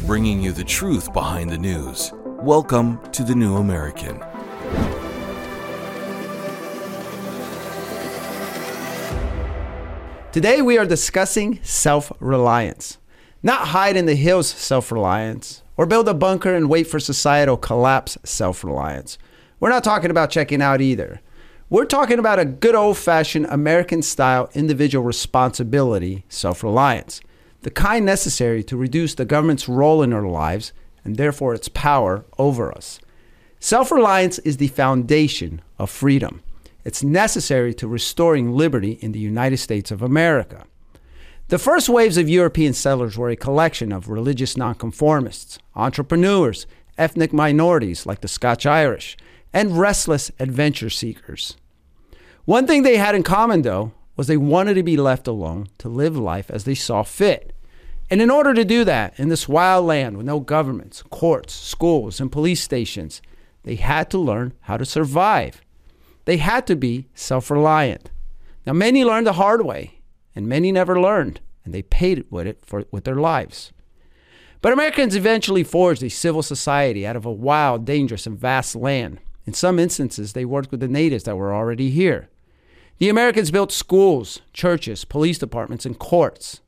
bringing you the truth behind the news. Welcome to The New American. Today we are discussing self reliance. Not hide in the hills self reliance or build a bunker and wait for societal collapse self reliance. We're not talking about checking out either. We're talking about a good old fashioned American style individual responsibility self reliance, the kind necessary to reduce the government's role in our lives and therefore its power over us. Self reliance is the foundation of freedom. It's necessary to restoring liberty in the United States of America. The first waves of European settlers were a collection of religious nonconformists, entrepreneurs, ethnic minorities like the Scotch Irish, and restless adventure seekers. One thing they had in common, though, was they wanted to be left alone to live life as they saw fit. And in order to do that, in this wild land with no governments, courts, schools, and police stations, they had to learn how to survive they had to be self reliant. Now, many learned the hard way, and many never learned, and they paid with it for, with their lives. But Americans eventually forged a civil society out of a wild, dangerous, and vast land. In some instances, they worked with the natives that were already here. The Americans built schools, churches, police departments, and courts.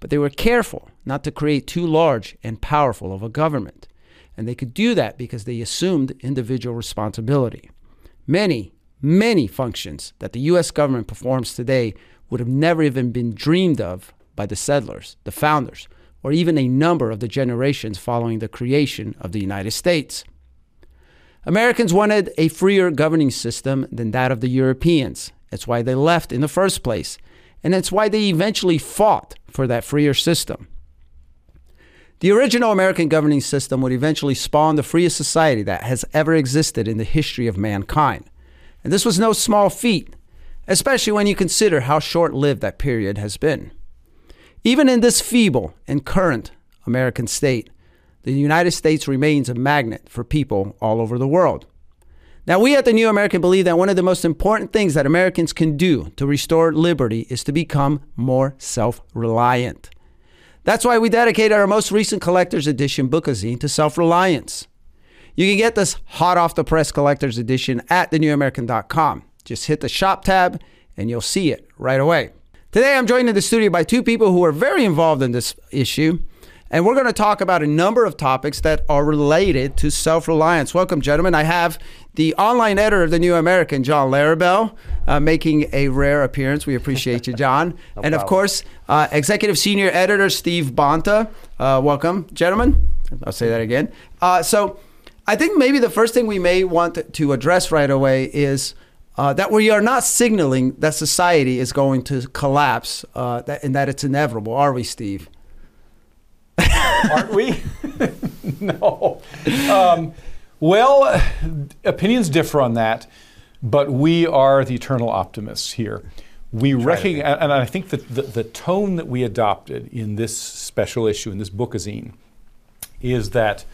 But they were careful not to create too large and powerful of a government. And they could do that because they assumed individual responsibility. Many, Many functions that the U.S. government performs today would have never even been dreamed of by the settlers, the founders, or even a number of the generations following the creation of the United States. Americans wanted a freer governing system than that of the Europeans. That's why they left in the first place, and that's why they eventually fought for that freer system. The original American governing system would eventually spawn the freest society that has ever existed in the history of mankind. And this was no small feat, especially when you consider how short lived that period has been. Even in this feeble and current American state, the United States remains a magnet for people all over the world. Now, we at the New American believe that one of the most important things that Americans can do to restore liberty is to become more self reliant. That's why we dedicated our most recent collector's edition bookazine to self reliance. You can get this hot off the press collector's edition at thenewamerican.com. Just hit the shop tab and you'll see it right away. Today, I'm joined in the studio by two people who are very involved in this issue, and we're going to talk about a number of topics that are related to self reliance. Welcome, gentlemen. I have the online editor of the New American, John Larabelle, uh, making a rare appearance. We appreciate you, John. no and of course, uh, executive senior editor Steve Bonta. Uh, welcome, gentlemen. I'll say that again. Uh, so, I think maybe the first thing we may want to address right away is uh, that we are not signaling that society is going to collapse uh, that, and that it's inevitable, are we, Steve? Aren't we? no. Um, well, opinions differ on that, but we are the eternal optimists here. We recognize, and I think that the, the tone that we adopted in this special issue, in this bookazine, is that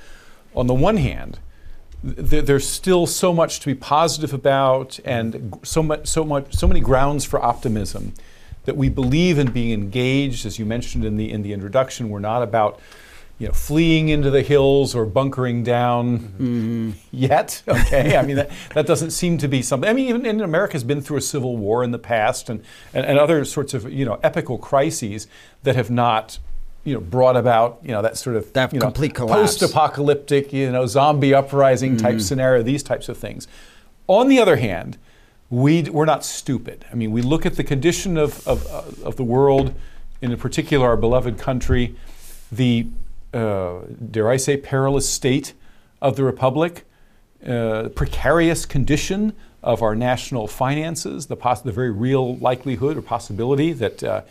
on the one hand, th- there's still so much to be positive about, and so much, so much, so many grounds for optimism that we believe in being engaged. As you mentioned in the in the introduction, we're not about you know, fleeing into the hills or bunkering down mm-hmm. yet. Okay, I mean that, that doesn't seem to be something. I mean, even in America's been through a civil war in the past and, and, and other sorts of you know epical crises that have not you know brought about you know that sort of that you know, complete collapse. post-apocalyptic you know zombie uprising type mm. scenario these types of things on the other hand we, we're not stupid. I mean we look at the condition of, of, of the world in particular our beloved country the uh, dare i say perilous state of the republic uh, precarious condition of our national finances the, poss- the very real likelihood or possibility that uh,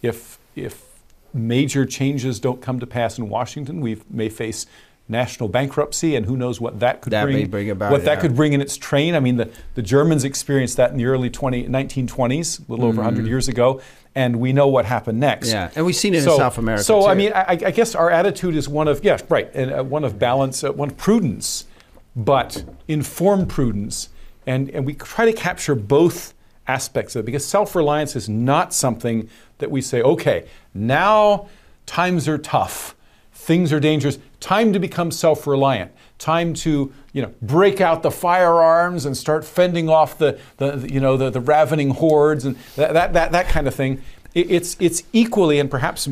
if if major changes don't come to pass in Washington, we may face national bankruptcy, and who knows what that could that bring, bring about, what that could bring in its train. I mean, the, the Germans experienced that in the early 20, 1920s, a little mm over 100 years ago, and we know what happened next. Yeah, and we've seen it so, in South America. So, too. I mean, I, I, guess our attitude is one of, yeah, right, and uh, one of balance, uh, one of prudence, but informed prudence, and, and we try to capture both aspects of it because self reliance is not something that we say, okay, now times are tough. Things are dangerous. Time to become self-reliant. Time to you know break out the firearms and start fending off the, the you know the, the ravening hordes and that, that, that, that kind of thing. It, it's it's equally and perhaps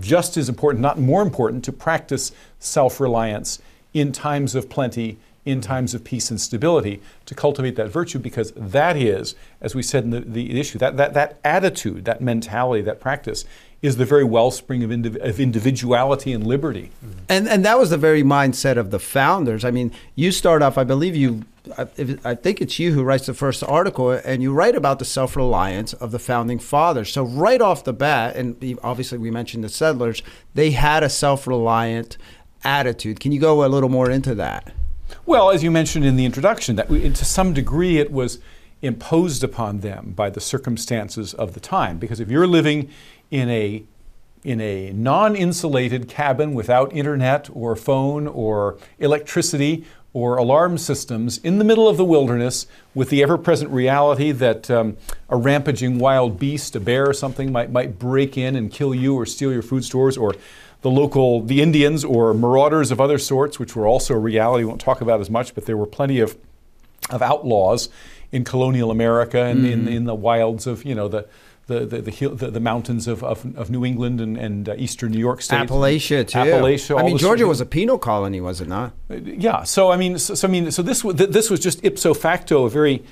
just as important, not more important, to practice self-reliance in times of plenty in times of peace and stability to cultivate that virtue because that is, as we said in the, the issue, that, that, that attitude, that mentality, that practice is the very wellspring of, indiv- of individuality and liberty. Mm-hmm. And and that was the very mindset of the founders. I mean, you start off. I believe you. I, I think it's you who writes the first article, and you write about the self reliance of the founding fathers. So right off the bat, and obviously we mentioned the settlers, they had a self reliant attitude. Can you go a little more into that? Well, as you mentioned in the introduction, that we, to some degree it was imposed upon them by the circumstances of the time. Because if you're living in a in a non-insulated cabin without internet or phone or electricity or alarm systems in the middle of the wilderness with the ever-present reality that um, a rampaging wild beast, a bear or something, might, might break in and kill you or steal your food stores or the local, the Indians or marauders of other sorts, which were also a reality. We won't talk about as much, but there were plenty of, of outlaws in colonial America and mm. in, in the wilds of, you know, the, the, the, the, hill, the, the, mountains of, of, of, New England and, and uh, eastern New York State. Appalachia, too. Appalachia. I mean, Georgia was a penal colony, was it not? Uh, yeah. So, I mean, so, so I mean, so this, this was just ipso facto a very,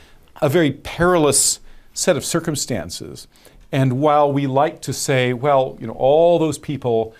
a very perilous set of circumstances. And while we like to say, well, you know, all those people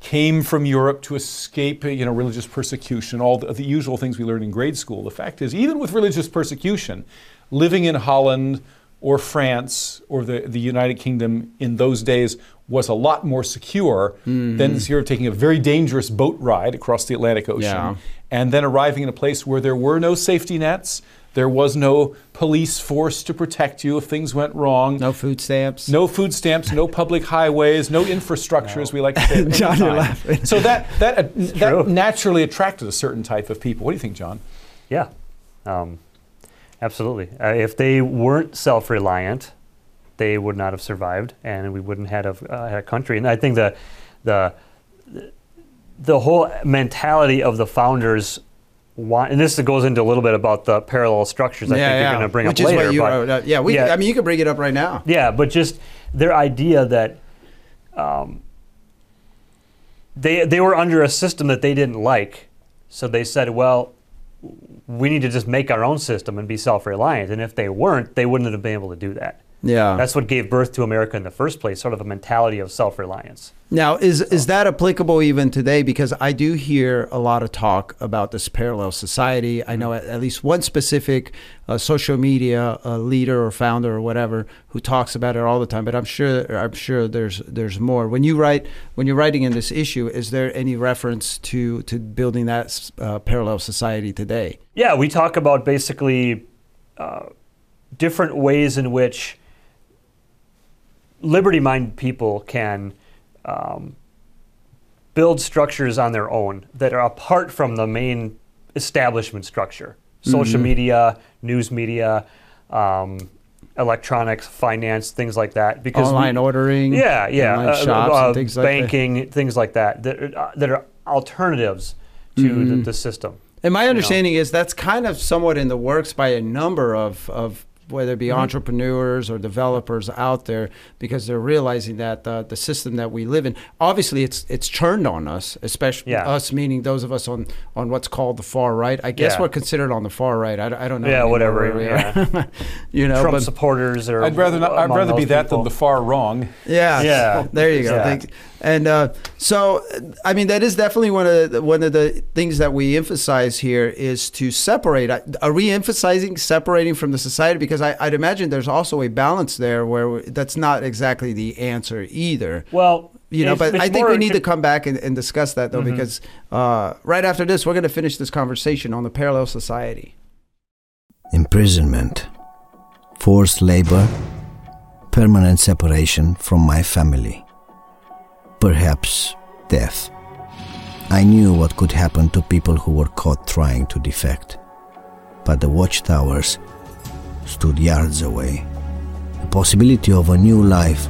came from Europe to escape, you know, religious persecution, all the, the usual things we learned in grade school. The fact is, even with religious persecution, living in Holland or France or the, the United Kingdom in those days was a lot more secure mm-hmm. than you're taking a very dangerous boat ride across the Atlantic Ocean yeah. and then arriving in a place where there were no safety nets. There was no police force to protect you if things went wrong. No food stamps. No food stamps. No public highways. No infrastructure, no. as we like to say. John, you're laughing. So that that uh, that naturally attracted a certain type of people. What do you think, John? Yeah. Um, Absolutely. Uh, if they weren't self reliant, they would not have survived and we wouldn't have uh, had a country. And I think the, the, the whole mentality of the founders want, and this goes into a little bit about the parallel structures. I yeah, think yeah. you're going to bring Which up later. You, but, uh, yeah, we, yeah, I mean, you can bring it up right now. Yeah, but just their idea that um, they they were under a system that they didn't like, so they said, well, we need to just make our own system and be self-reliant. And if they weren't, they wouldn't have been able to do that. Yeah, that's what gave birth to America in the first place. Sort of a mentality of self-reliance. Now, is so. is that applicable even today? Because I do hear a lot of talk about this parallel society. I know at, at least one specific uh, social media uh, leader or founder or whatever who talks about it all the time. But I'm sure I'm sure there's there's more. When you write when you're writing in this issue, is there any reference to to building that uh, parallel society today? Yeah, we talk about basically uh, different ways in which liberty-minded people can um, build structures on their own that are apart from the main establishment structure social mm-hmm. media, news media, um, electronics, finance, things like that. Because online we, ordering, yeah, yeah, uh, shops, uh, things banking, like things like that that, uh, that are alternatives to mm-hmm. the, the, system. And my understanding you know? is that's kind of somewhat in the works by a number of, of whether it be mm-hmm. entrepreneurs or developers out there, because they're realizing that uh, the system that we live in, obviously, it's it's turned on us, especially yeah. us, meaning those of us on on what's called the far right. I guess yeah. we're considered on the far right. I, I don't know. Yeah, whatever. Yeah. you know, Trump but, supporters or I'd rather not, I'd rather be that than the far wrong. Yeah, yeah. There you go. Yeah. And uh, so, I mean, that is definitely one of the, one of the things that we emphasize here is to separate. Are we emphasizing separating from the society? Because I, would imagine there's also a balance there where that's not exactly the answer either. Well, you know, but I think we need to come back and, and discuss that though, mm-hmm. because uh, right after this, we're going to finish this conversation on the parallel society. Imprisonment, forced labor, permanent separation from my family perhaps death. I knew what could happen to people who were caught trying to defect. But the watchtowers stood yards away. The possibility of a new life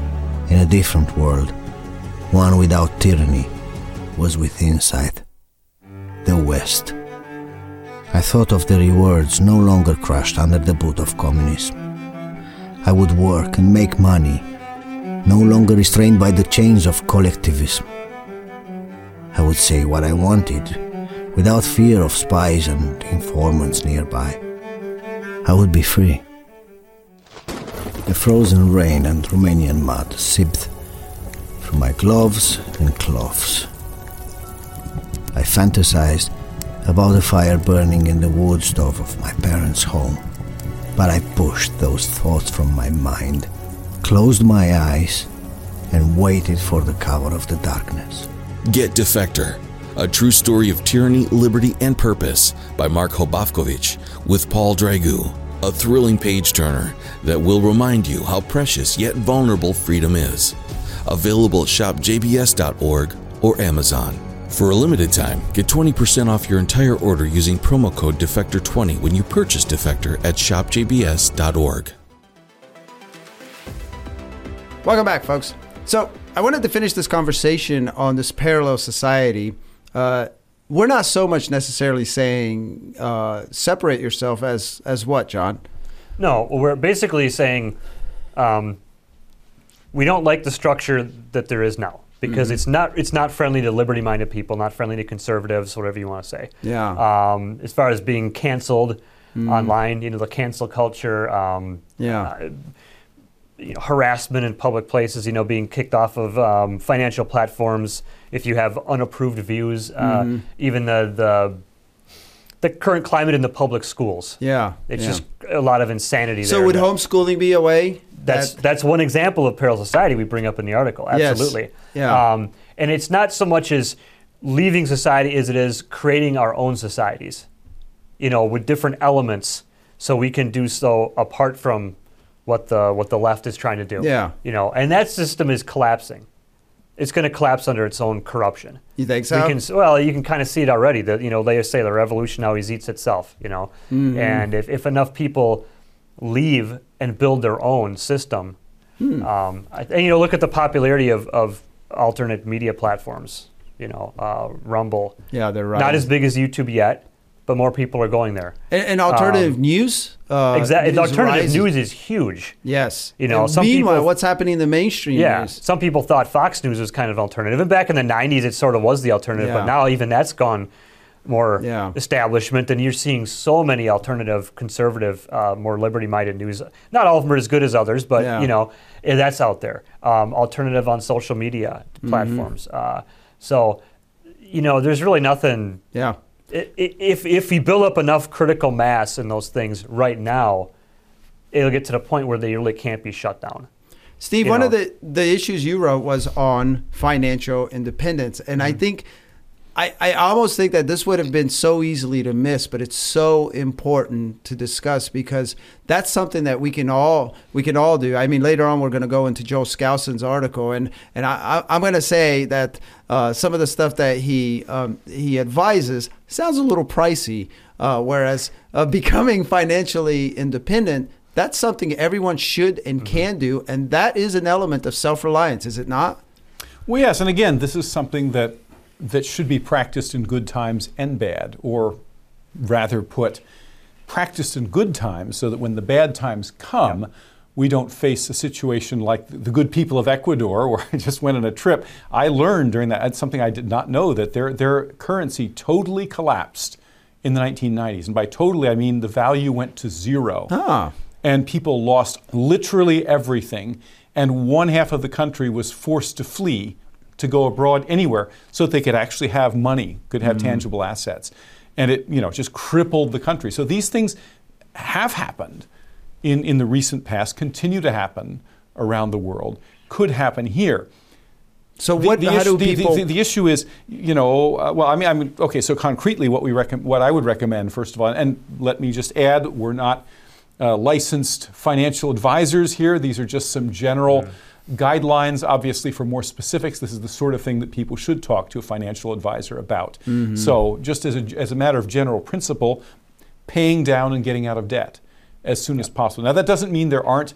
in a different world, one without tyranny, was within sight the West. I thought of the rewards no longer crushed under the boot of communism. I would work and make money, no longer restrained by the chains of collectivism. I would say what I wanted, without fear of spies and informants nearby. I would be free. The frozen rain and Romanian mud seeped through my gloves and cloths. I fantasized about the fire burning in the wood stove of my parents' home, but I pushed those thoughts from my mind, closed my eyes, and waited for the cover of the darkness. Get Defector, a true story of tyranny, liberty, and purpose by Mark Hobafkovich with Paul Dragu. A thrilling page turner that will remind you how precious yet vulnerable freedom is. Available at shopjbs.org or Amazon. For a limited time, get 20% off your entire order using promo code Defector20 when you purchase Defector at shopjbs.org. Welcome back, folks. So, I wanted to finish this conversation on this parallel society. Uh, we're not so much necessarily saying uh, separate yourself as as what, John? No, we're basically saying um, we don't like the structure that there is now because Mm-hmm. it's not it's not friendly to liberty-minded people, not friendly to conservatives, whatever you want to say. Yeah. Um, as far as being canceled online, you know, the cancel culture. Um, Yeah. uh, you know, harassment in public places, you know, being kicked off of um, financial platforms if you have unapproved views, uh, Mm-hmm. even the, the the current climate in the public schools. Yeah. It's yeah. just a lot of insanity So there. would homeschooling be a way? that's that- that's one example of parallel society we bring up in the article. Yes. Absolutely. Yeah. Um, and it's not so much as leaving society as it is creating our own societies. You know, with different elements, so we can do so apart from what the what the left is trying to do. Yeah. You know, and that system is collapsing. It's going to collapse under its own corruption. you think so? We can, well, you can kind of see it already. That you know, they say the revolution always eats itself. You know, Mm-hmm. and if, if enough people leave and build their own system, Hmm. um, and you know, look at the popularity of, of alternate media platforms. You know, uh, Rumble. yeah, they're right. Not as big as YouTube yet, but more people are going there. and, and alternative news. Uh, exactly. Alternative rising. news is huge. Yes. You know, some meanwhile, people- what's happening in the mainstream Yeah, news? some people thought Fox News was kind of alternative, and back in the '90s, it sort of was the alternative. Yeah. But now even that's gone more Yeah. establishment, and you're seeing so many alternative, conservative, uh, more liberty-minded news. Not all of them are as good as others, but Yeah. you know eh, that's out there. Um, alternative on social media Mm-hmm. platforms. Uh, so, you know, there's really nothing. Yeah. If if you build up enough critical mass in those things right now, it'll get to the point where they really can't be shut down. Steve, you one of the, the issues you wrote was on financial independence. And Mm-hmm. I think, I, I almost think that this would have been so easily to miss, but it's so important to discuss because that's something that we can all we can all do. I mean, later on we're going to go into Joel Skousen's article, and and I, I, I'm going to say that uh, some of the stuff that he um, he advises sounds a little pricey, uh, whereas uh, becoming financially independent that's something everyone should and Mm-hmm. can do, and that is an element of self-reliance, is it not? Well, yes, and again, this is something that that should be practiced in good times and bad, or rather put, practiced in good times so that when the bad times come, we don't face a situation like the good people of Ecuador, where I just went on a trip. I learned during that, something I did not know, that their, their currency totally collapsed in the 1990s. And by totally, I mean the value went to zero Ah, and people lost literally everything. And one half of the country was forced to flee to go abroad anywhere so that they could actually have money, could have tangible assets. And it, you know, just crippled the country. So these things have happened in, in the recent past, continue to happen around the world, could happen here. so what? the how issue, do the- the- people? The, the issue is, you know, uh, well, I mean, I mean, okay. So concretely, what we recommend, what I would recommend, first of all, and let me just add, we're not uh, licensed financial advisors here. These are just some general guidelines. Obviously, for more specifics, this is the sort of thing that people should talk to a financial advisor about. Mm-hmm. So, just as a, as a matter of general principle, paying down and getting out of debt as soon as possible. Now, that doesn't mean there aren't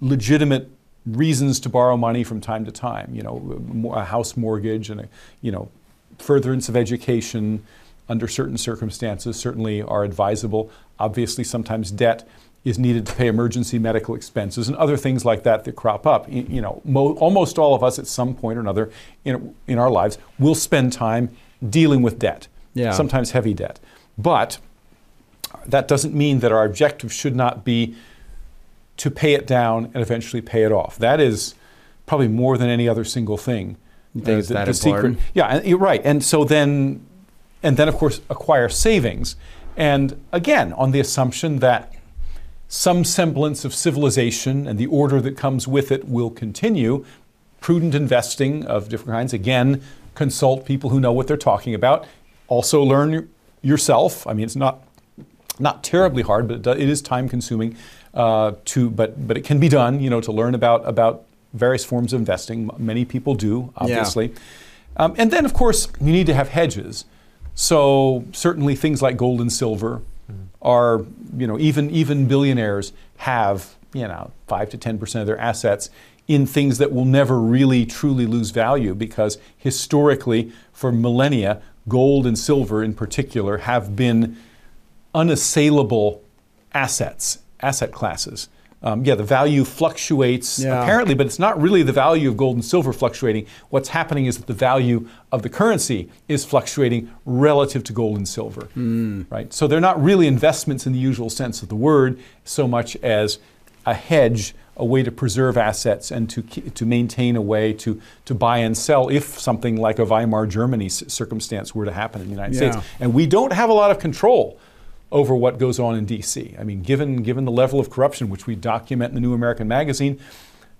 legitimate reasons to borrow money from time to time. You know, a house mortgage and a, you know, furtherance of education under certain circumstances certainly are advisable. Obviously, sometimes debt is needed to pay emergency medical expenses and other things like that that crop up. You know, mo- almost all of us at some point or another in, in our lives will spend time dealing with debt, Yeah. sometimes heavy debt. But that doesn't mean that our objective should not be to pay it down and eventually pay it off. That is probably more than any other single thing. You think uh, it's that important? Yeah, and you're right. And so then, and then of course acquire savings, and again on the assumption that some semblance of civilization and the order that comes with it will continue. Prudent investing of different kinds. Again, consult people who know what they're talking about. Also learn yourself. I mean, it's not not terribly hard, but it is time consuming. Uh, to but but it can be done. You know, to learn about about various forms of investing. Many people do, obviously. Um, and then, of course, you need to have hedges. So certainly things like gold and silver are, you know, even even billionaires have, you know, five to ten percent of their assets in things that will never really truly lose value because historically, for millennia, gold and silver in particular have been unassailable assets, asset classes. Um, yeah, the value fluctuates Yeah. apparently, but it's not really the value of gold and silver fluctuating. What's happening is that the value of the currency is fluctuating relative to gold and silver. Right? So they're not really investments in the usual sense of the word, so much as a hedge, a way to preserve assets and to to maintain a way to to buy and sell if something like a Weimar Germany circumstance were to happen in the United Yeah. States. And we don't have a lot of control over what goes on in D.C. I mean, given given the level of corruption which we document in the New American Magazine,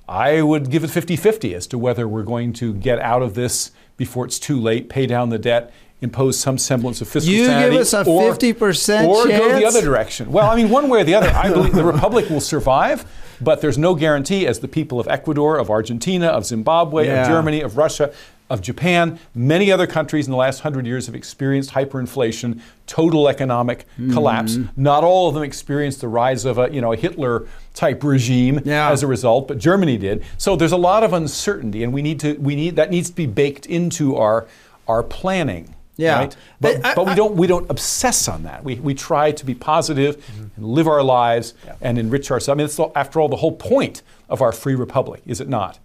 I would give it 50-50 as to whether we're going to get out of this before it's too late, pay down the debt, impose some semblance of fiscal You give sanity, us a or, 50% or go the other direction. Well, I mean, one way or the other, I believe the republic will survive, but there's no guarantee as the people of Ecuador, of Argentina, of Zimbabwe, Yeah. of Germany, of Russia, of Japan, many other countries in the last hundred years have experienced hyperinflation, total economic mm-hmm. collapse. Not all of them experienced the rise of a you know a Hitler type regime Yeah. as a result, but Germany did. So there's a lot of uncertainty, and we need to we need that needs to be baked into our our planning. Yeah. Right? But, But I- but we don't we don't obsess on that. We, we try to be positive mm-hmm. and live our lives and enrich ourselves. I mean, it's after all the whole point of our free republic, is it not?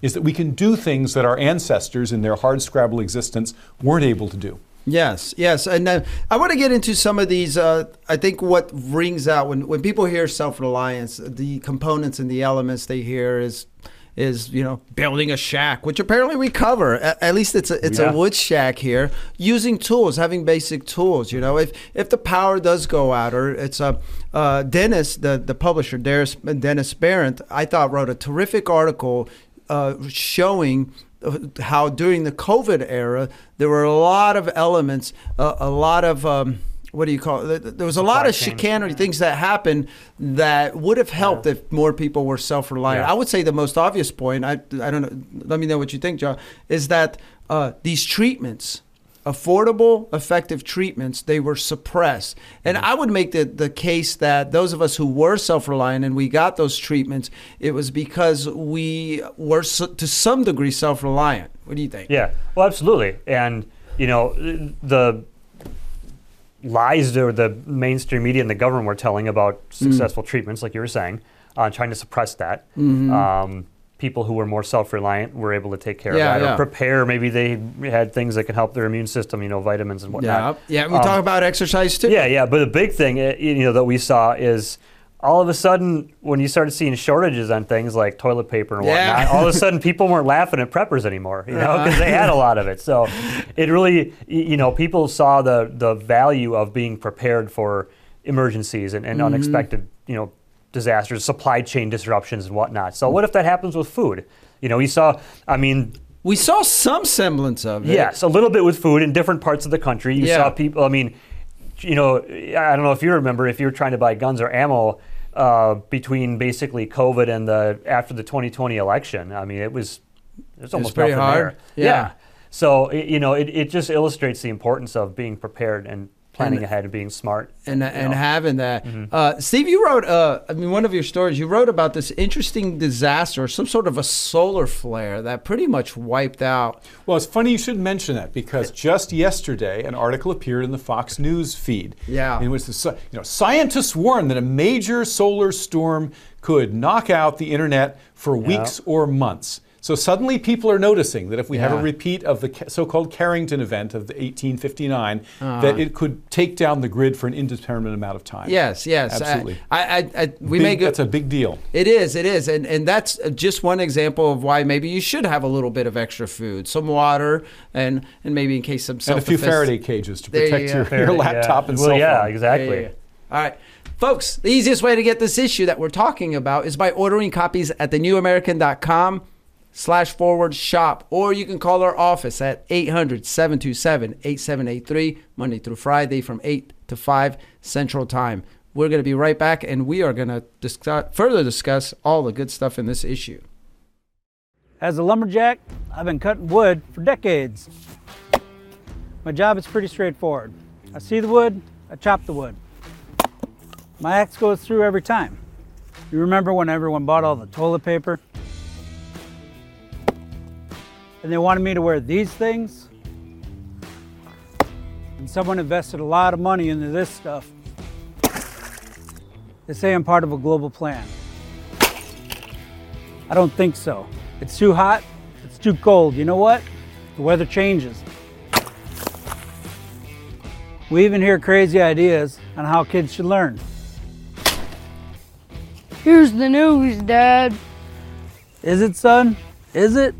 Is that we can do things that our ancestors in their hard scrabble existence weren't able to do. Yes, yes, and uh, I want to get into some of these. Uh, I think what rings out when when people hear self reliance, the components and the elements they hear is is you know building a shack, which apparently we cover. At, at least it's a it's Yeah. a wood shack here. Using tools, having basic tools. You know, if if the power does go out, or it's a uh, Dennis, the the publisher, Dennis, Dennis Barrett, I thought wrote a terrific article uh, showing uh, how during the COVID era there were a lot of elements, uh, a lot of um, what do you call it? There was a lot of chain. chicanery things that happened that would have helped Yeah. if more people were self-reliant. Yeah. I would say the most obvious point. I I don't know. Let me know what you think, John. Is that uh, these treatments affordable, effective treatments, they were suppressed. And I would make the, the case that those of us who were self reliant and we got those treatments, it was because we were so, to some degree self reliant. What do you think? Yeah, well, absolutely. And, you know, the lies that the mainstream media and the government were telling about Mm. successful treatments, like you were saying, uh, trying to suppress that. Mm-hmm. Um, people who were more self-reliant were able to take care Yeah, of that yeah. or prepare. Maybe they had things that can help their immune system, you know, vitamins and whatnot. Yeah. yeah. We Um, talk about exercise too. Yeah, yeah. But the big thing, uh, you know, that we saw is all of a sudden when you started seeing shortages on things like toilet paper and Yeah. whatnot, all of a sudden people weren't laughing at preppers anymore, you know, because they had a lot of it. So it really, you know, people saw the the value of being prepared for emergencies and, and unexpected, you know, disasters, supply chain disruptions and whatnot. So what if that happens with food? You know, we saw. I mean, We saw some semblance of it. Yes, a little bit with food in different parts of the country. You Yeah. saw people. I mean, you know, I don't know if you remember if you were trying to buy guns or ammo uh, between basically COVID and the after the 2020 election. I mean, it was it was almost pretty nothing hard. there. Yeah. So you know, it, it just illustrates the importance of being prepared and planning And- ahead and being smart. and and know. having that. Mm-hmm. Uh, Steve, you wrote. Uh, I mean, one of your stories. You wrote about this interesting disaster, some sort of a solar flare that pretty much wiped out. Well, it's funny you should mention that because just yesterday, an article appeared in the Fox News feed. Yeah. In which the you know scientists warn that a major solar storm could knock out the internet for weeks or months. So suddenly, people are noticing that if we have a repeat of the so-called Carrington event of the 1859, Uh-huh. that it could take down the grid for an indeterminate amount of time. Yes, yes, Absolutely. I, I, I we Big- may go. that's a big deal. It is, it is, and and that's just one example of why maybe you should have a little bit of extra food, some water, and and maybe in case some And a few self-defense- Faraday cages to There you protect go. your, Fair- your laptop yeah. and well, cell yeah, phone. exactly. Yeah, yeah, yeah. All right. Folks, the easiest way to get this issue that we're talking about is by ordering copies at thenewamerican.com slash forward shop, or you can call our office at 800-727-8783, Monday through Friday from 8 to 5 Central Time. We're going to be right back, and we are going to discuss, further discuss all the good stuff in this issue. As a lumberjack, I've been cutting wood for decades. My job is pretty straightforward. I see the wood, I chop the wood. My axe goes through every time. You remember when everyone bought all the toilet paper? And they wanted me to wear these things? And someone invested a lot of money into this stuff. They say I'm part of a global plan. I don't think so. It's too hot, it's too cold. You know what? The weather changes. We even hear crazy ideas on how kids should learn. Here's the news, Dad. Is it, son? Is it?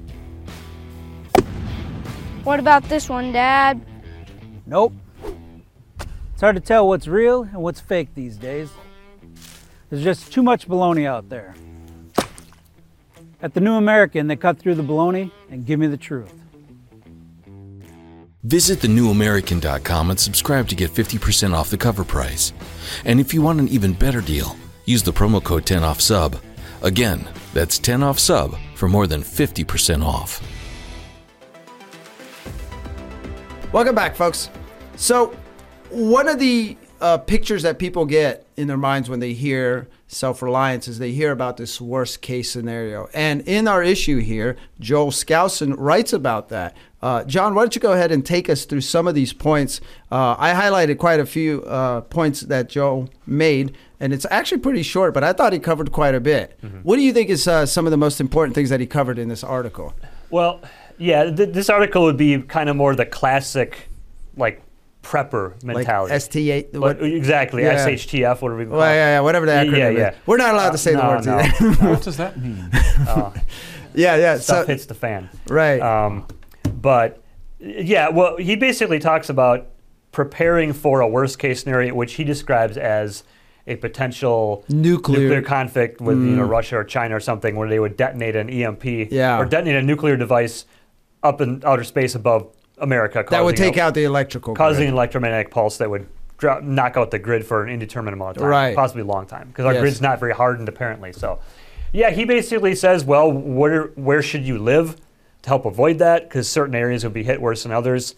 What about this one, Dad? Nope. It's hard to tell what's real and what's fake these days. There's just too much baloney out there. At the New American, they cut through the baloney and give me the truth. Visit thenewamerican.com and subscribe to get 50% off the cover price. And if you want an even better deal, use the promo code 10OFFSUB. Again, that's 10 off sub for more than 50% off. Welcome back, folks. So, one of the uh, pictures that people get in their minds when they hear self reliance is they hear about this worst case scenario. And in our issue here, Joel Skousen writes about that. Uh, John, why don't you go ahead and take us through some of these points? Uh, I highlighted quite a few uh, points that Joel made, and it's actually pretty short, but I thought he covered quite a bit. What do you think is uh, some of the most important things that he covered in this article? Well, yeah, th- this article would be kind of more the classic, like prepper Like mentality. ST8, But- what, exactly, Yeah. SHTF, whatever we call well, yeah, yeah, whatever the Yeah, acronym yeah, is. yeah. We're not allowed Uh, to say the no, words no, either. What does that mean? yeah, yeah. Stuff So, hits the fan. right. Um, but yeah, well, he basically talks about preparing for a worst case scenario, which he describes as a potential Nuclear- nuclear conflict with you know Russia or China or something, where they would detonate an EMP Yeah. or detonate a nuclear device up in outer space above America. that would take a- out the electrical causing grid. an electromagnetic pulse that would knock out the grid for an indeterminate amount of time, Right. possibly a long time, because our Yes. grid's not very hardened apparently. So, yeah, he basically says, well, where where should you live to help avoid that? Because certain areas would be hit worse than others.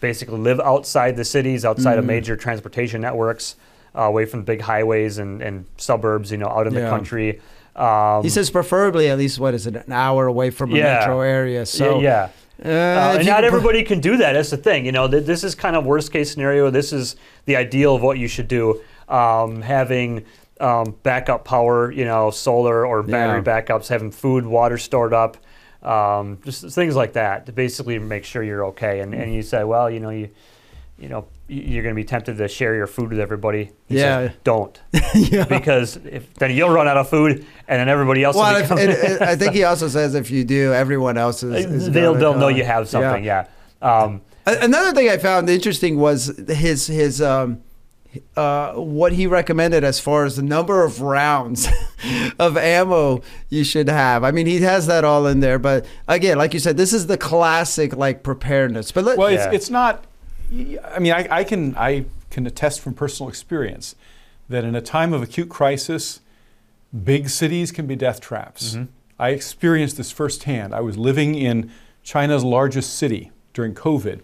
Basically, live outside the cities, outside Mm-hmm. of major transportation networks, uh, away from big highways and, and suburbs. You know, out in Yeah. the country. Um, He says preferably at least what is it an hour away from a Yeah. metro area. So yeah. uh, Uh, and not everybody can do that. That's the thing. You know, th- this is kind of worst case scenario. This is the ideal of what you should do. Um, having um, backup power, you know, solar or battery Yeah. backups, having food, water stored up, um, just things like that to basically make sure you're okay. And, and you say, well, you know, you you know, y- you're going to be tempted to share your food with everybody. He says, Yeah. don't, yeah. because if, then you'll run out of food, and then everybody else Well, will if, become. and, and I think he also says if you do, everyone else is. is they'll they'll know you have something. Yeah. Um, Another thing I found interesting was his his um, uh, what he recommended as far as the number of rounds of ammo you should have. I mean, he has that all in there, but again, like you said, this is the classic like preparedness. But let, Well, Yeah. it's, it's not. I mean, I, I can I can attest from personal experience that in a time of acute crisis, big cities can be death traps. Mm-hmm. I experienced this firsthand. I was living in China's largest city during COVID.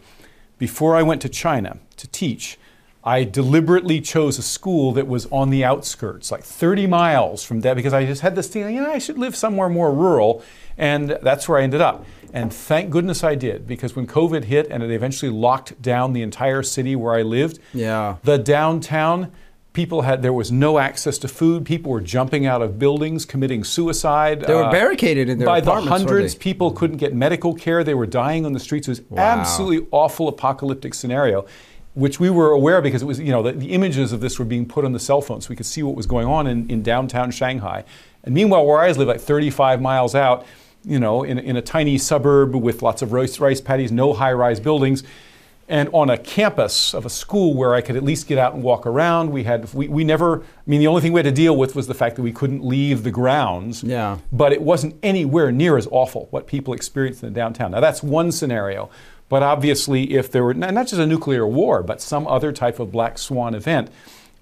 Before I went to China to teach, I deliberately chose a school that was on the outskirts, like 30 miles from that, because I just had this feeling, yeah, I should live somewhere more rural, and that's where I ended up. And thank goodness I did, because when COVID hit and it eventually locked down the entire city where I lived, Yeah. the downtown, people had there was no access to food. People were jumping out of buildings, committing suicide. They were uh, barricaded in their by the hundreds. People couldn't get medical care. They were dying on the streets. It was absolutely awful apocalyptic scenario, which we were aware because it was you know the, the images of this were being put on the cell phone, so we could see what was going on in, in downtown Shanghai. And meanwhile, where I live, like 35 miles out, you know, in, in a tiny suburb with lots of rice, rice paddies, no high-rise buildings and on a campus of a school where I could at least get out and walk around. We had we, we never I mean the only thing we had to deal with was the fact that we couldn't leave the grounds. Yeah. But it wasn't anywhere near as awful what people experienced in the downtown. Now that's one scenario. But obviously if there were not just a nuclear war, but some other type of black swan event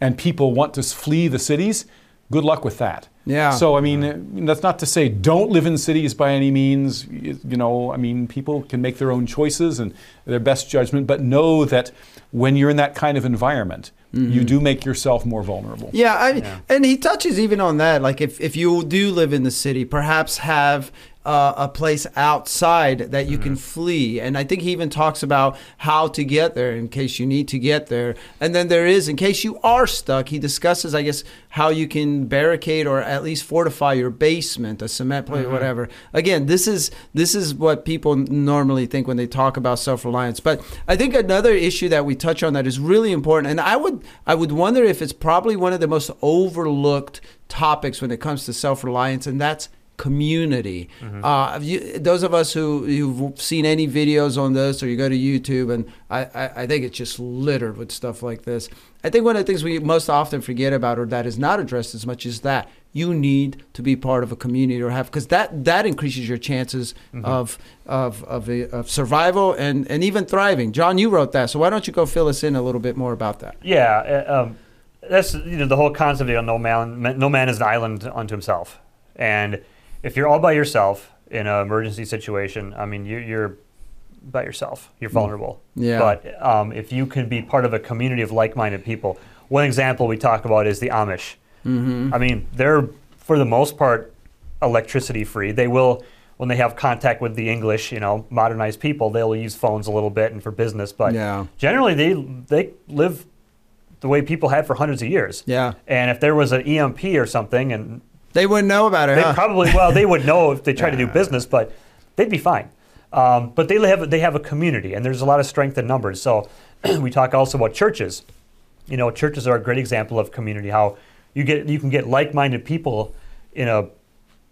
and people want to flee the cities, good luck with that. Yeah. So I mean, that's not to say don't live in cities by any means. You know, I mean, people can make their own choices and their best judgment, but know that when you're in that kind of environment, you do make yourself more vulnerable. Mm-hmm. Yeah, I, and he touches even on that. Like if, if you do live in the city, perhaps have uh, a place outside that you can flee. And I think he even talks about how to get there in case you need to get there. And then there is, in case you are stuck, he discusses, I guess, how you can barricade or at least fortify your basement, a cement plate, whatever. Again, this is this is what people normally think when they talk about self-reliance. But I think another issue that we touch on that is really important, and I would I would wonder if it's probably one of the most overlooked topics when it comes to self-reliance, and that's community. Uh, you, those of us who you've seen any videos on this, or you go to YouTube, and I, I, I think it's just littered with stuff like this. I think one of the things we most often forget about, or that is not addressed as much, is that you need to be part of a community or have because that that increases your chances of of of, a, of survival and and even thriving. John, you wrote that, so why don't you go fill us in a little bit more about that? Yeah, uh, um, that's you know the whole concept of no man, no man is an island unto himself, and if you're all by yourself in an emergency situation, I mean you, you're by yourself, you're vulnerable. Yeah. But um, if you can be part of a community of like-minded people, one example we talk about is the Amish. Mm-hmm. I mean, they're for the most part electricity free. They will. When they have contact with the English, you know, modernized people, they'll use phones a little bit and for business. But Yeah. generally, they they live the way people had for hundreds of years. Yeah. And if there was an EMP or something, and They wouldn't know about it, they huh? probably well they would know if they tried to do business, but they'd be fine. Um, but they have they have a community, and there's a lot of strength in numbers. So we talk also about churches. You know, churches are a great example of community. How you get you can get like-minded people in a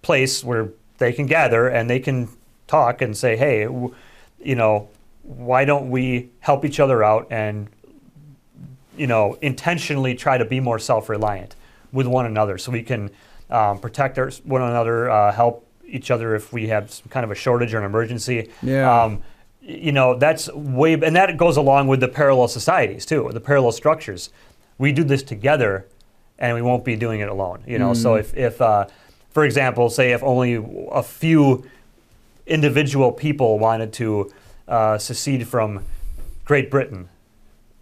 place where they can gather and they can talk and say, hey, you know, why don't we help each other out and you know, intentionally try to be more self-reliant with one another, so we can um, protect our, one another, uh, help each other if we have some kind of a shortage or an emergency. Yeah. Um, you know, that's way, and that goes along with the parallel societies too, the parallel structures. We do this together, and we won't be doing it alone. You know, so if, if uh, for example, say if only a few individual people wanted to uh, secede from Great Britain,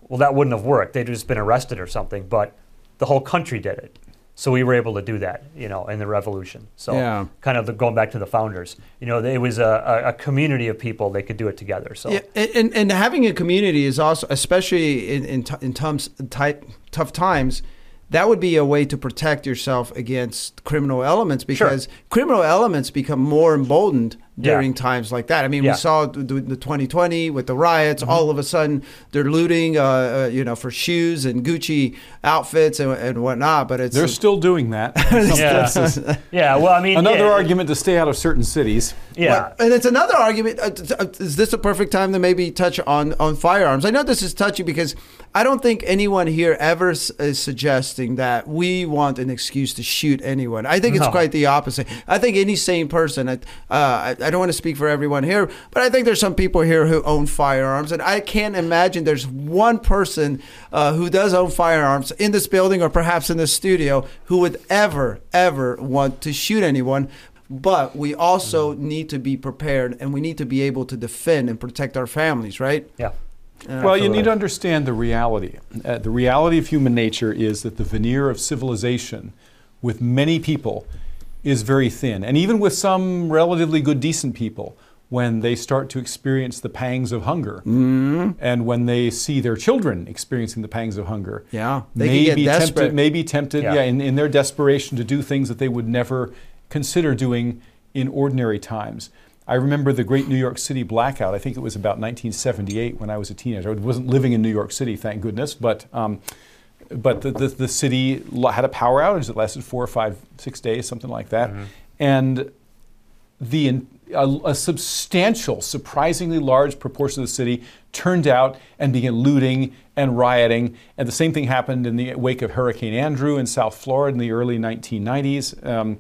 well, that wouldn't have worked. They'd just been arrested or something. But the whole country did it, so we were able to do that. You know, in the revolution. So Yeah. kind of the, going back to the founders. You know, it was a, a, community of people. They could do it together. So Yeah, and, and, having a community is also, especially in in, t- in tums, type, tough times, that would be a way to protect yourself against criminal elements because criminal elements become more emboldened Yeah. during times like that. I mean, Yeah. we saw the, the 2020 with the riots. All of a sudden, they're looting, uh, uh, you know, for shoes and Gucci outfits and, and whatnot. But it's They're still doing that. Yeah. yeah. Well, I mean, Another yeah, argument to stay out of certain cities. Yeah. Well, and it's another argument. Uh, uh, is this a perfect time to maybe touch on, on firearms? I know this is touchy because I don't think anyone here ever s- is suggesting that we want an excuse to shoot anyone. I think it's No. quite the opposite. I think any sane person, uh, I, I don't want to speak for everyone here, but I think there's some people here who own firearms, and I can't imagine there's one person uh, who does own firearms in this building or perhaps in this studio who would ever, ever want to shoot anyone. But we also need to be prepared and we need to be able to defend and protect our families, right? yeah. Well, you need to understand the reality. Uh, the reality of human nature is that the veneer of civilization with many people is very thin. And even with some relatively good, decent people, when they start to experience the pangs of hunger Mm-hmm. and when they see their children experiencing the pangs of hunger, Yeah, they may get be desperate. tempted, may be tempted Yeah. yeah. in, in their desperation to do things that they would never consider doing in ordinary times. I remember the great New York City blackout. I think it was about 1978 when I was a teenager. I wasn't living in New York City, thank goodness, but um, but the, the, the city had a power outage that lasted four or five, six days, something like that, and the a, a substantial, surprisingly large proportion of the city turned out and began looting and rioting. And the same thing happened in the wake of Hurricane Andrew in South Florida in the early 1990s. Um,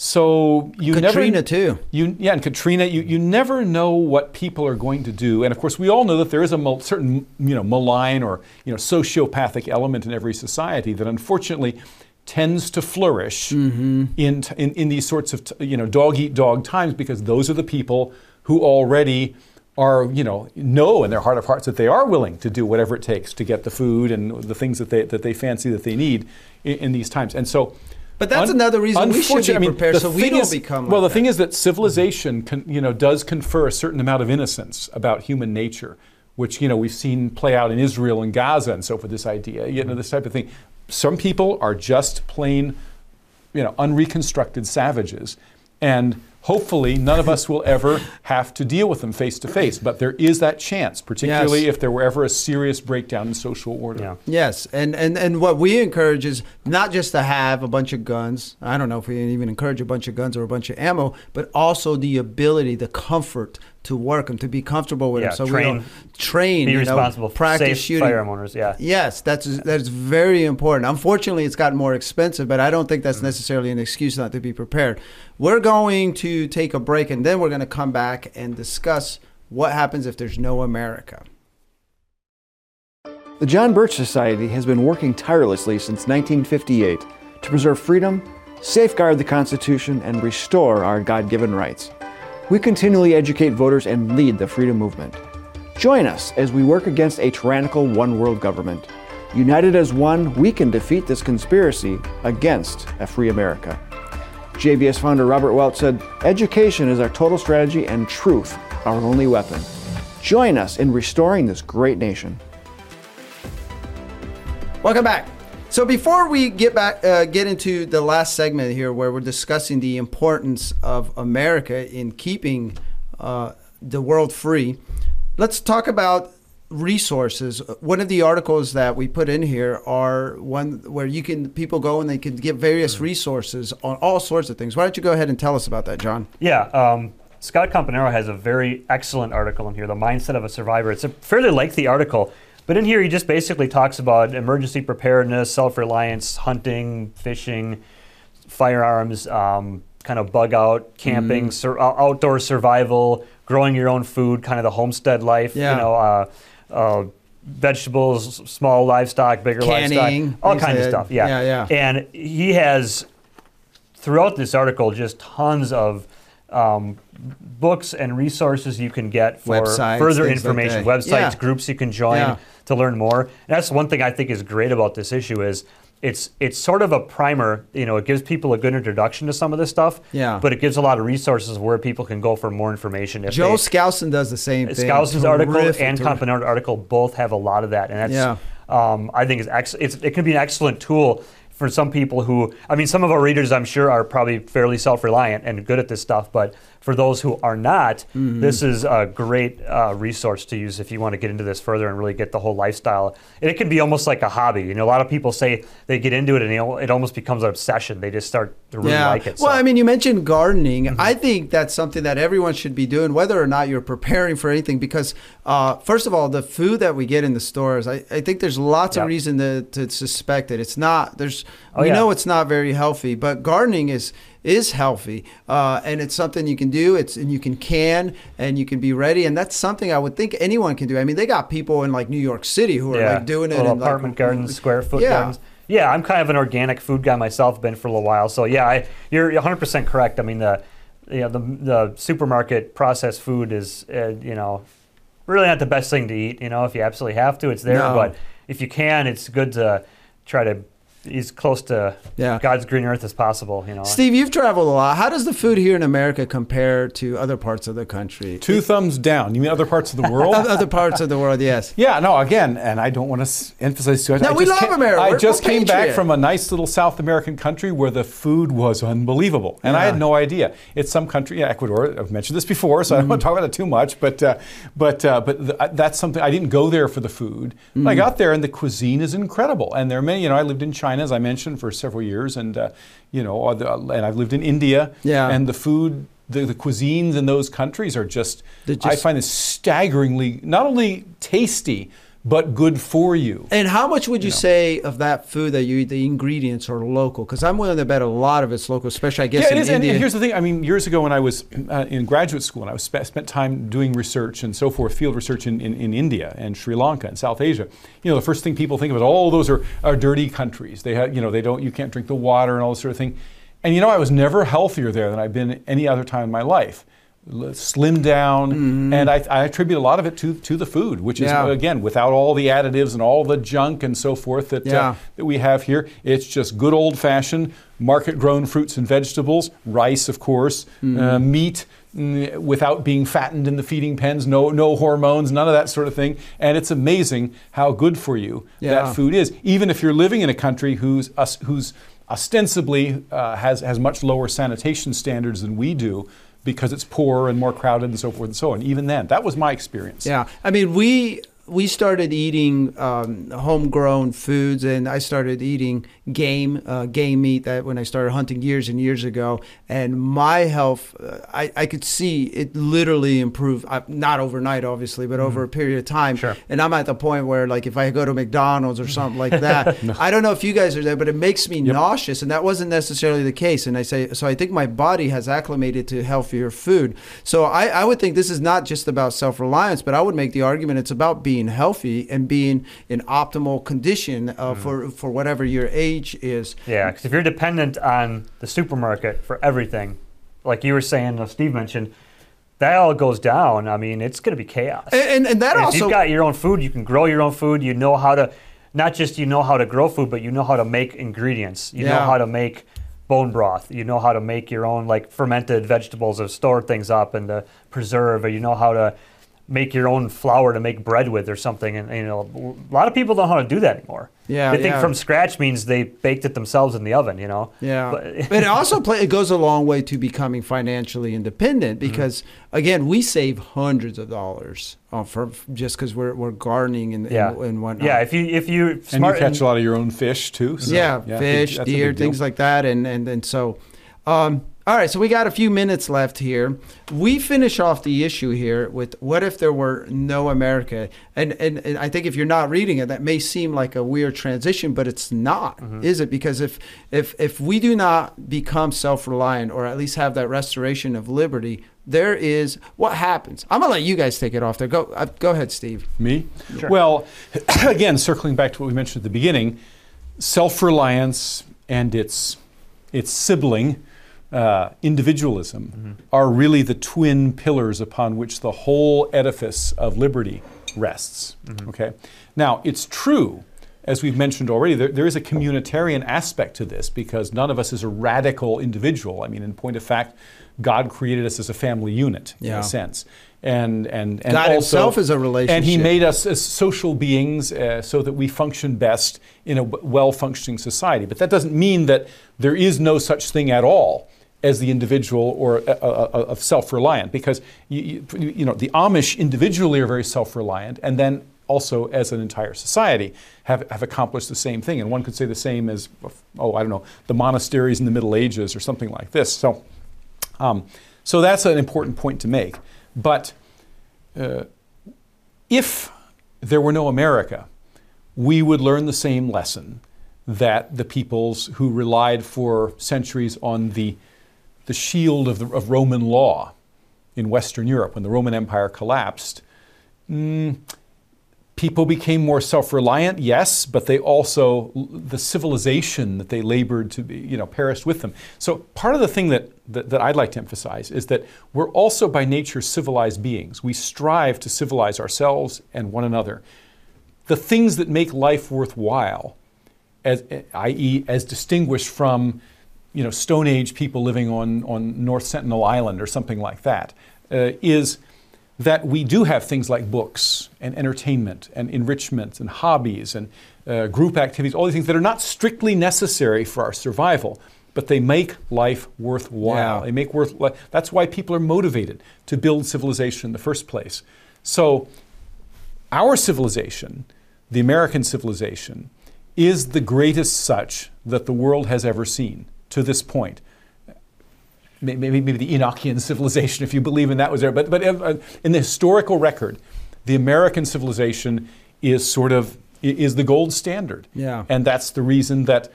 so you Katrina never, too. You, yeah, and Katrina, you, you never know what people are going to do. And of course, we all know that there is a mal- certain you know, malign or you know, sociopathic element in every society that unfortunately tends to flourish mm-hmm. in, in, in these sorts of t- you know, dog eat dog times because those are the people who already are, you know, know in their heart of hearts that they are willing to do whatever it takes to get the food and the things that they, that they fancy that they need in, in these times. And so, But that's another reason we should be I mean, prepared so we don't is- become Well, like the thing is that civilization, can, you know, does confer a certain amount of innocence about human nature, which you know we've seen play out in Israel and Gaza and so forth. This idea, you know, this type of thing. Some people are just plain, you know, unreconstructed savages, and hopefully none of us will ever have to deal with them face to face. But there is that chance, particularly Yes. if there were ever a serious breakdown in social order. Yeah. Yes, and, and and what we encourage is not just to have a bunch of guns. I don't know if we even encourage a bunch of guns or a bunch of ammo, but also the ability, the comfort to work them, to be comfortable with Yeah, them. So we train- don't train, Be you know, responsible practice safe shooting. firearm owners. Yeah. Yes, that's that's very important. Unfortunately, it's gotten more expensive, but I don't think that's mm. necessarily an excuse not to be prepared. We're going to take a break, and then we're going to come back and discuss what happens if there's no America. The John Birch Society has been working tirelessly since 1958 to preserve freedom, safeguard the Constitution, and restore our God given rights. We continually educate voters and lead the freedom movement. Join us as we work against a tyrannical one world government. United as one, we can defeat this conspiracy against a free America. JBS founder Robert Welch said, Education is our total strategy and truth our only weapon. Join us in restoring this great nation. Welcome back. So before we get back, uh, get into the last segment here, where we're discussing the importance of America in keeping uh, the world free, let's talk about resources. One of the articles that we put in here are one where you can people go and they can get various resources on all sorts of things. Why don't you go ahead and tell us about that, John? Yeah, um, Scott Campanero has a very excellent article in here, The Mindset of a Survivor. It's a fairly lengthy article, but in here he just basically talks about emergency preparedness, self reliance, hunting, fishing, firearms, um, kind of bug out, camping, sur- outdoor survival, growing your own food, kind of the homestead life, Yeah. you know. Uh, uh, vegetables, small livestock, bigger Canning, livestock, all kinds of stuff. Yeah, yeah, yeah. And he has throughout this article just tons of um, books and resources you can get for Websites, further things like information, websites, Yeah. groups you can join Yeah. To learn more. And that's one thing I think is great about this issue is it's it's sort of a primer. You know, it gives people a good introduction to some of this stuff. Yeah. But it gives a lot of resources where people can go for more information. If Joel they, Skousen does the same thing. Skousen's article Terrific, and terrific. Article both have a lot of that, and that's Yeah. um, I think is ex- it's, it can be an excellent tool for some people who I mean some of our readers I'm sure are probably fairly self-reliant and good at this stuff, but for those who are not, Mm-hmm. this is a great uh, resource to use if you want to get into this further and really get the whole lifestyle. And it can be almost like a hobby. You know, a lot of people say they get into it and it almost becomes an obsession. They just start to really like it. Well, so. I mean, you mentioned gardening. Mm-hmm. I think that's something that everyone should be doing, whether or not you're preparing for anything. Because, uh, first of all, the food that we get in the stores, I, I think there's lots Yeah. of reason to, to suspect it. It's not. There's Oh, we yeah. know it's not very healthy, but gardening is is healthy, uh, and it's something you can do. It's and you can can and you can be ready, and that's something I would think anyone can do. I mean, they got people in like New York City who are like doing it Little in like, apartment gardens, square foot Yeah. gardens. Yeah, I'm kind of an organic food guy myself. Been for a little while, so yeah, I, you're 100 percent correct. I mean the, you know, the the supermarket processed food is, uh, you know, really not the best thing to eat. You know, if you absolutely have to, it's there. No. But if you can, it's good to try to as close to Yeah. God's green earth as possible. You know, Steve, you've traveled a lot. How does the food here in America compare to other parts of the country? Two thumbs down. You mean other parts of the world? other parts of the world, yes. Yeah, no, again, and I don't want to s- emphasize too much. No, I we just love came- America. I We're- just we're came back from a nice little South American country where the food was unbelievable, and I had no idea. It's some country, yeah, Ecuador. I've mentioned this before, so I don't want to talk about it too much. But uh, but uh, but th- that's something I didn't go there for the food. But I got there, and the cuisine is incredible. And there are many. You know, I lived in China, as I mentioned, for several years, and uh, you know, uh, the- and I've lived in India. Yeah. And the food. The, the cuisines in those countries are just, They're I find this staggeringly not only tasty but good for you. And how much would you say of that food that you eat, the ingredients are local? Because I'm willing to bet a lot of it's local, especially, I guess, Yeah, it in is. And, India. and here's the thing. I mean, years ago when I was uh, in graduate school and I was spe- spent time doing research and so forth, field research in, in, in India and Sri Lanka and South Asia, you know, the first thing people think of is, oh, those are, are dirty countries. They have, you know, they don't, you can't drink the water and all this sort of thing. And you know, I was never healthier there than I've been any other time in my life. Slimmed down, and I, I attribute a lot of it to to the food, which is Mm-hmm. Yeah. again without all the additives and all the junk and so forth that Yeah. uh, that we have here. It's just good old fashioned market grown fruits and vegetables, rice, of course, Mm-hmm. uh, meat. mm, Without being fattened in the feeding pens, no no hormones, none of that sort of thing, and it's amazing how good for you Yeah. that food is. Even if you're living in a country who's us who's ostensibly uh, has has much lower sanitation standards than we do, because it's poorer and more crowded and so forth and so on. Even then, that was my experience. Yeah, I mean, we we started eating um, homegrown foods, and I started eating game, uh, game meat. That when I started hunting years and years ago, and my health, uh, I, I could see it literally improve. Uh, not overnight, obviously, but over a period of time. Sure. And I'm at the point where, like, if I go to McDonald's or something like that, I don't know if you guys are there, but it makes me nauseous, and that wasn't necessarily the case. And I say, so I think my body has acclimated to healthier food. So I, I would think this is not just about self reliance, but I would make the argument it's about being healthy and being in optimal condition uh, for for whatever your age is. Yeah, because if you're dependent on the supermarket for everything, like you were saying, uh, Steve mentioned, that all goes down. I mean, it's going to be chaos. And and, and that if also you've got your own food, you can grow your own food. You know how to, not just you know how to grow food, but you know how to make ingredients. You know how to make bone broth. You know how to make your own like fermented vegetables or store things up and to preserve. Or you know how to make your own flour to make bread with or something. And you know, a lot of people don't know how to do that anymore. Yeah, they think yeah. from scratch means they baked it themselves in the oven. You know. Yeah, But- but, it also play, it goes a long way to becoming financially Mm-hmm. independent because again, we save hundreds of dollars uh, for just because we're, we're gardening and, Yeah. and, and whatnot. Yeah, if you if you smart And you catch a lot of your own fish too. so, yeah, big- fish, that's deer, things like that, and and and so. Um, all right, so we got a few minutes left here. We finish off the issue here with what if there were no America? And, and and I think if you're not reading it, that may seem like a weird transition, but it's not, Mm-hmm. is it? Because if if if we do not become self-reliant, or at least have that restoration of liberty, there is what happens. I'm gonna let you guys take it off there. Go uh, go ahead, Steve. Me? Sure. Well, again, circling back to what we mentioned at the beginning, self-reliance and its its sibling, uh, individualism, are really the twin pillars upon which the whole edifice of liberty rests. Okay. Now, it's true, as we've mentioned already, there, there is a communitarian aspect to this because none of us is a radical individual. I mean, in point of fact, God created us as a family unit in a sense. And, and, and God also, himself is a relationship. And he made us as social beings uh, so that we function best in a well functioning society. But that doesn't mean that there is no such thing at all as the individual or uh, uh, uh, of self reliant, because you, you, you know, the Amish individually are very self reliant, and then also as an entire society have, have accomplished the same thing. And one could say the same as, oh, I don't know, the monasteries in the Middle Ages or something like this. So, um, so that's an important point to make. But uh, if there were no America, we would learn the same lesson that the peoples who relied for centuries on the, the shield of, the, of Roman law in Western Europe when the Roman Empire collapsed, mm, People became more self-reliant, yes, but they also the civilization that they labored to be, you know, perished with them. So part of the thing that, that, that I'd like to emphasize is that we're also by nature civilized beings. We strive to civilize ourselves and one another. The things that make life worthwhile, as, i.e., as distinguished from, you know, Stone Age people living on, on North Sentinel Island or something like that, uh, is that we do have things like books and entertainment and enrichment and hobbies and uh, group activities, all these things that are not strictly necessary for our survival, but they make life worthwhile. Yeah. They make worth. That's why people are motivated to build civilization in the first place. So, our civilization, the American civilization, is the greatest such that the world has ever seen to this point maybe, maybe the Enochian civilization, if you believe in that, was there. But, but uh, in the historical record, the American civilization is sort of is the gold standard. Yeah. And that's the reason that,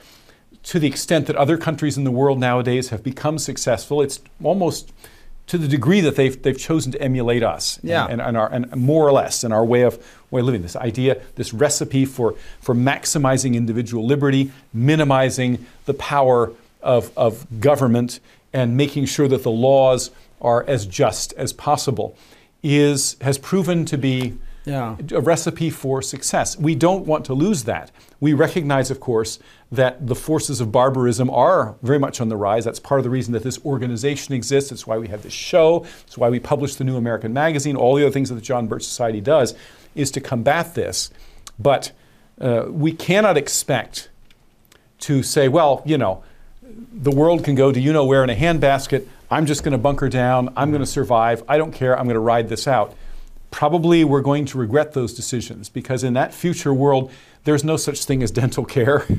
to the extent that other countries in the world nowadays have become successful, it's almost to the degree that they've, they've chosen to emulate us Yeah. and, and, and, our, and more or less in our way of, way of living. This idea, this recipe for, for maximizing individual liberty, minimizing the power of, of government, and making sure that the laws are as just as possible is, has proven to be Yeah. a recipe for success. We don't want to lose that. We recognize, of course, that the forces of barbarism are very much on the rise. That's part of the reason that this organization exists. It's why we have this show. It's why we publish the New American Magazine. All the other things that the John Birch Society does is to combat this. But uh, we cannot expect to say, well, you know, the world can go to you know where in a handbasket. I'm just going to bunker down. I'm going to survive. I don't care. I'm going to ride this out. Probably we're going to regret those decisions because in that future world, there's no such thing as dental care.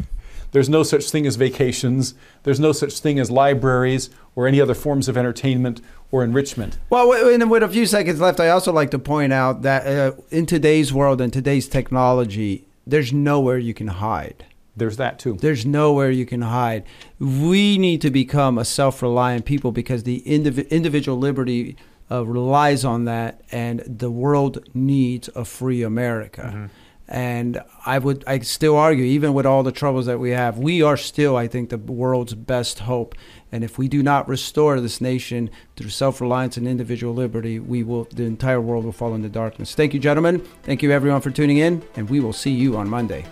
There's no such thing as vacations. There's no such thing as libraries or any other forms of entertainment or enrichment. Well, wi- with a few seconds left, I also like to point out that uh, in today's world and today's technology, there's nowhere you can hide. There's that too. There's nowhere you can hide. We need to become a self-reliant people because the indiv- individual liberty uh, relies on that, and the world needs a free America. And I would, I still argue, even with all the troubles that we have, we are still, I think, the world's best hope. And if we do not restore this nation through self-reliance and individual liberty, we will, the entire world will fall into darkness. Thank you, gentlemen. Thank you, everyone, for tuning in, and we will see you on Monday.